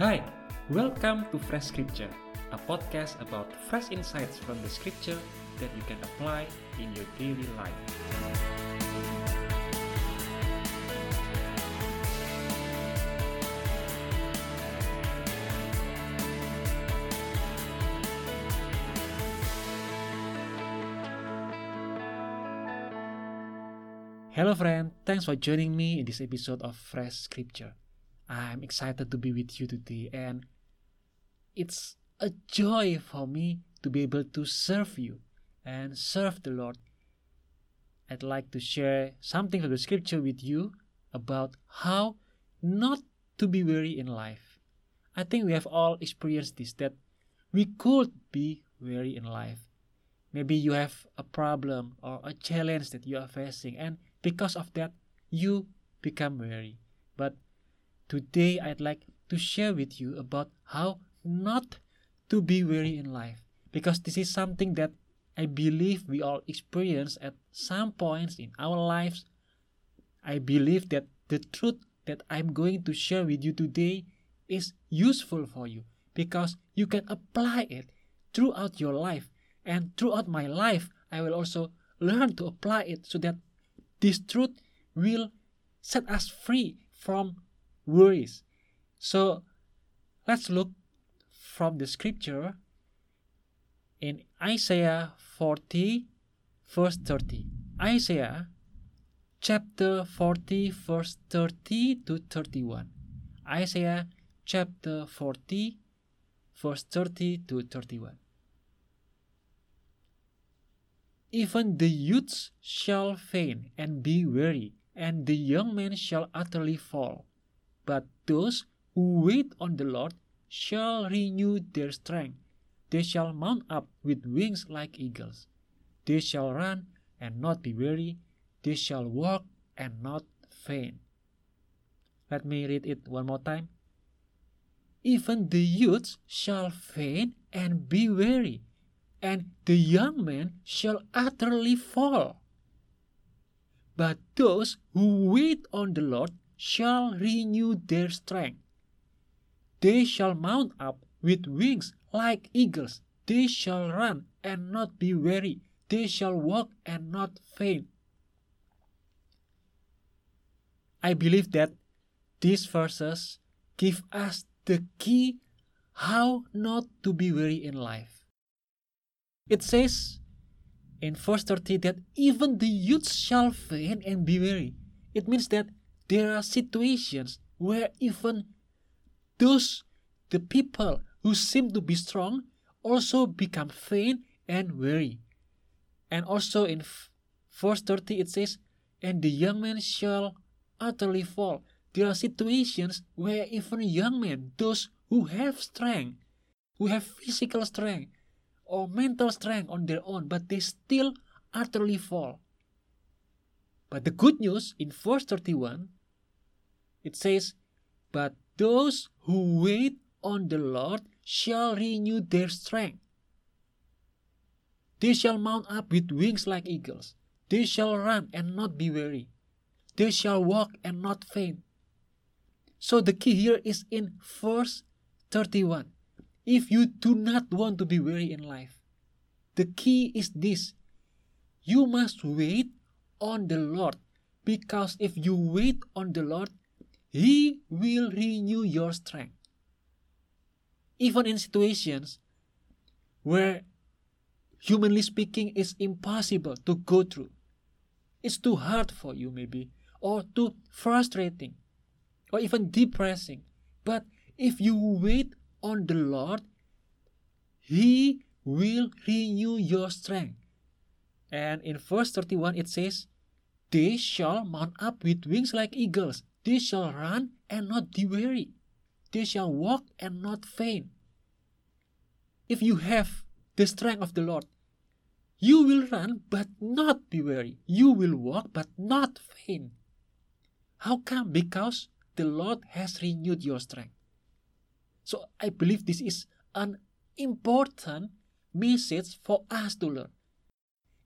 Hi, welcome to Fresh Scripture, a podcast about fresh insights from the scripture that you can apply in your daily life. Hello, friend. Thanks for joining me in this episode of Fresh Scripture. I'm excited to be with you today, and it's a joy for me to be able to serve you and serve the Lord. I'd like to share something from the scripture with you about how not to be weary in life. I think we have all experienced this that we could be weary in life. Maybe you have a problem or a challenge that you are facing, and because of that, you become weary. But today, I'd like to share with you about how not to be weary in life, because this is something that I believe we all experience at some points in our lives. I believe that the truth that I'm going to share with you today is useful for you because you can apply it throughout your life and throughout my life I will also learn to apply it so that this truth will set us free from worries. So let's look from the scripture in Isaiah 40, verse 30. Isaiah chapter 40, verse 30 to 31. Isaiah chapter 40, verse 30 to 31. Even the youths shall faint and be weary, and the young men shall utterly fall. But those who wait on the Lord shall renew their strength. They shall mount up with wings like eagles. They shall run and not be weary. They shall walk and not faint. Let me read it one more time. Even the youths shall faint and be weary, and the young men shall utterly fall. But those who wait on the Lord shall renew their strength. They shall mount up with wings like eagles. They shall run and not be weary. They shall walk and not faint. I believe that these verses give us the key how not to be weary in life. It says in verse 30 that even the youths shall faint and be weary. It means that there are situations where even those the people who seem to be strong also become faint and weary. And also in verse 30 it says, And the young men shall utterly fall. There are situations where even young men, those who have strength, who have physical strength or mental strength on their own, but they still utterly fall. But the good news in verse 31, it says, But those who wait on the Lord shall renew their strength. They shall mount up with wings like eagles. They shall run and not be weary. They shall walk and not faint. So the key here is in verse 31. If you do not want to be weary in life, the key is this. You must wait on the Lord because if you wait on the Lord, He will renew your strength. Even in situations where, humanly speaking, it's impossible to go through, it's too hard for you, maybe, or too frustrating, or even depressing. But if you wait on the Lord, He will renew your strength. And in verse 31 it says, They shall mount up with wings like eagles. They shall run and not be weary. They shall walk and not faint. If you have the strength of the Lord, you will run but not be weary. You will walk but not faint. How come? Because the Lord has renewed your strength. So I believe this is an important message for us to learn.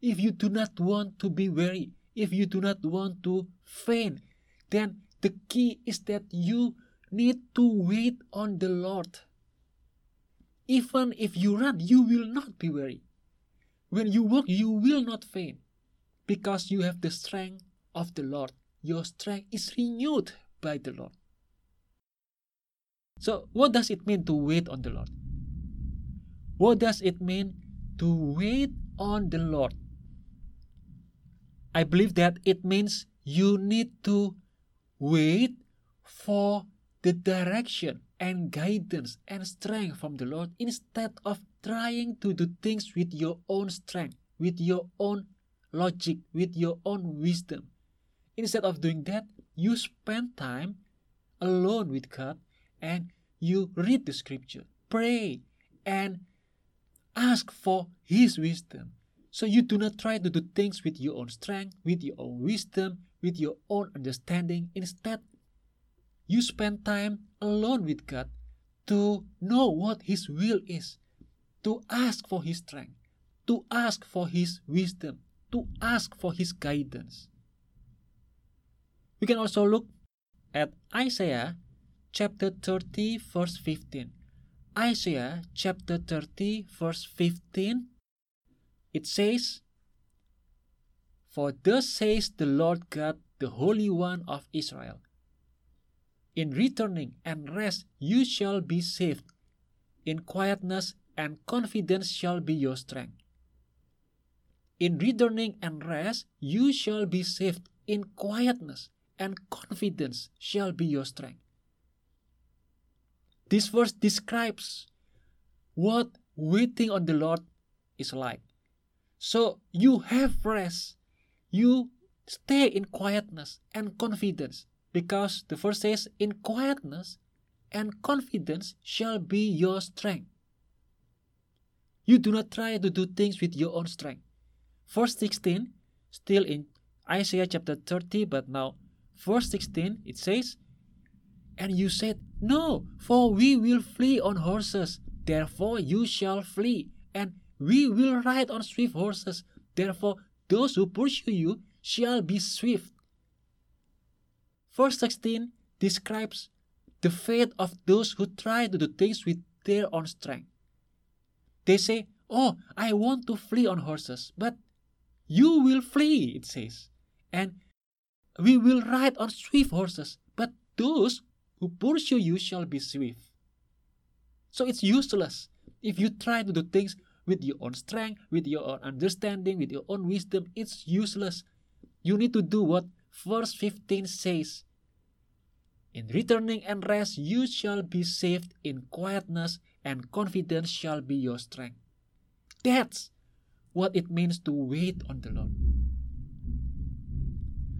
If you do not want to be weary, if you do not want to faint, then the key is that you need to wait on the Lord. Even if you run, you will not be weary. When you walk, you will not faint, because you have the strength of the Lord. Your strength is renewed by the Lord. So, what does it mean to wait on the Lord? What does it mean to wait on the Lord? I believe that it means you need to wait for the direction and guidance and strength from the Lord instead of trying to do things with your own strength, with your own logic, with your own wisdom. Instead of doing that, you spend time alone with God and you read the scripture, pray, and ask for His wisdom. So you do not try to do things with your own strength, with your own wisdom, with your own understanding. Instead, you spend time alone with God to know what His will is, to ask for His strength, to ask for His wisdom, to ask for His guidance. We can also look at Isaiah chapter 30, verse 15. Isaiah chapter 30, verse 15. It says, For thus says the Lord God, the Holy One of Israel In returning and rest you shall be saved, in quietness and confidence shall be your strength. In returning and rest you shall be saved, in quietness and confidence shall be your strength. This verse describes what waiting on the Lord is like. So you have rest, you stay in quietness and confidence, because the verse says, In quietness and confidence shall be your strength. You do not try to do things with your own strength. Verse 16, still in Isaiah chapter 30, but now verse 16, it says, And you said, No, for we will flee on horses, therefore you shall flee, and we will ride on swift horses, therefore those who pursue you shall be swift. Verse 16 describes the fate of those who try to do things with their own strength. They say, Oh, I want to flee on horses, but you will flee, it says. And we will ride on swift horses, but those who pursue you shall be swift. So it's useless if you try to do things with your own strength, with your own understanding, with your own wisdom. It's useless. You need to do what verse 15 says. In returning and rest, you shall be saved in quietness, and confidence shall be your strength. That's what it means to wait on the Lord.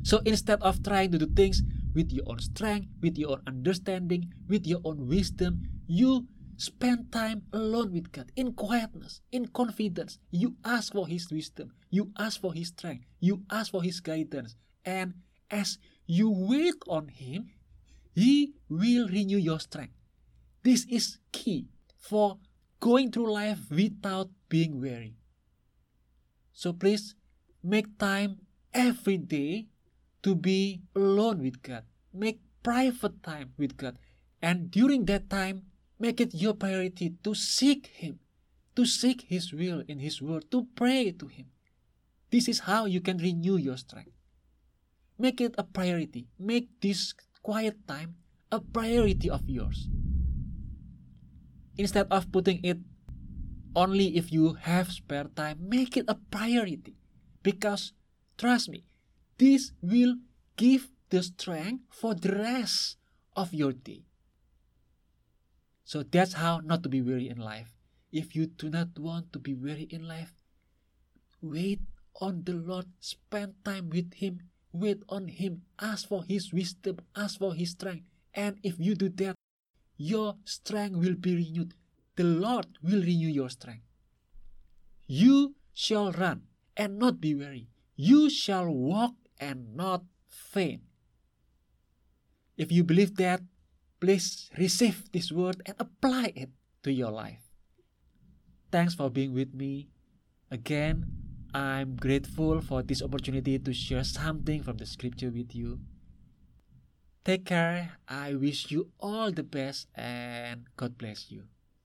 So instead of trying to do things with your own strength, with your own understanding, with your own wisdom, you spend time alone with God in quietness, in confidence. You ask for His wisdom, you ask for His strength, you ask for His guidance. And as you wait on Him, He will renew your strength. This is key for going through life without being weary. So please make time every day to be alone with God. Make private time with God. And during that time, make it your priority to seek Him, to seek His will in His word, to pray to Him. This is how you can renew your strength. Make it a priority. Make this quiet time a priority of yours. Instead of putting it only if you have spare time, make it a priority. Because, trust me, this will give the strength for the rest of your day. So that's how not to be weary in life. If you do not want to be weary in life, wait on the Lord, spend time with Him, wait on Him, ask for His wisdom, ask for His strength. And if you do that, your strength will be renewed. The Lord will renew your strength. You shall run and not be weary. You shall walk and not faint. If you believe that, please receive this word and apply it to your life. Thanks for being with me. Again, I'm grateful for this opportunity to share something from the scripture with you. Take care. I wish you all the best and God bless you.